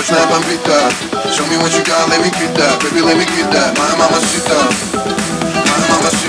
Сочная бомбита Show me what you got, let me get that Baby, let me get that Моя мамасита Моя мамасита Моя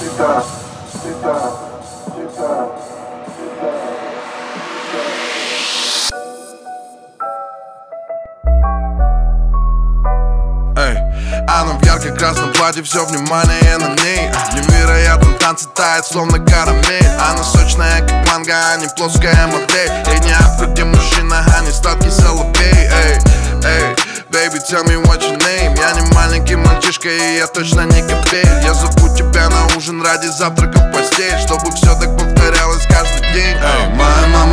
Эй, она в ярко-красном платье, все внимание на ней. Невероятно танцы тает, словно карамель. Она сочная, как манго, а не плоская модель. Ей не авто, где мужчина, а не сладкий соловей. Эй, эй, baby, tell me what your name. Я не маленький мальчишка, и я точно не копель Я тебя на ужин ради завтрака в постель Чтобы все так повторялось каждый день. Моя мама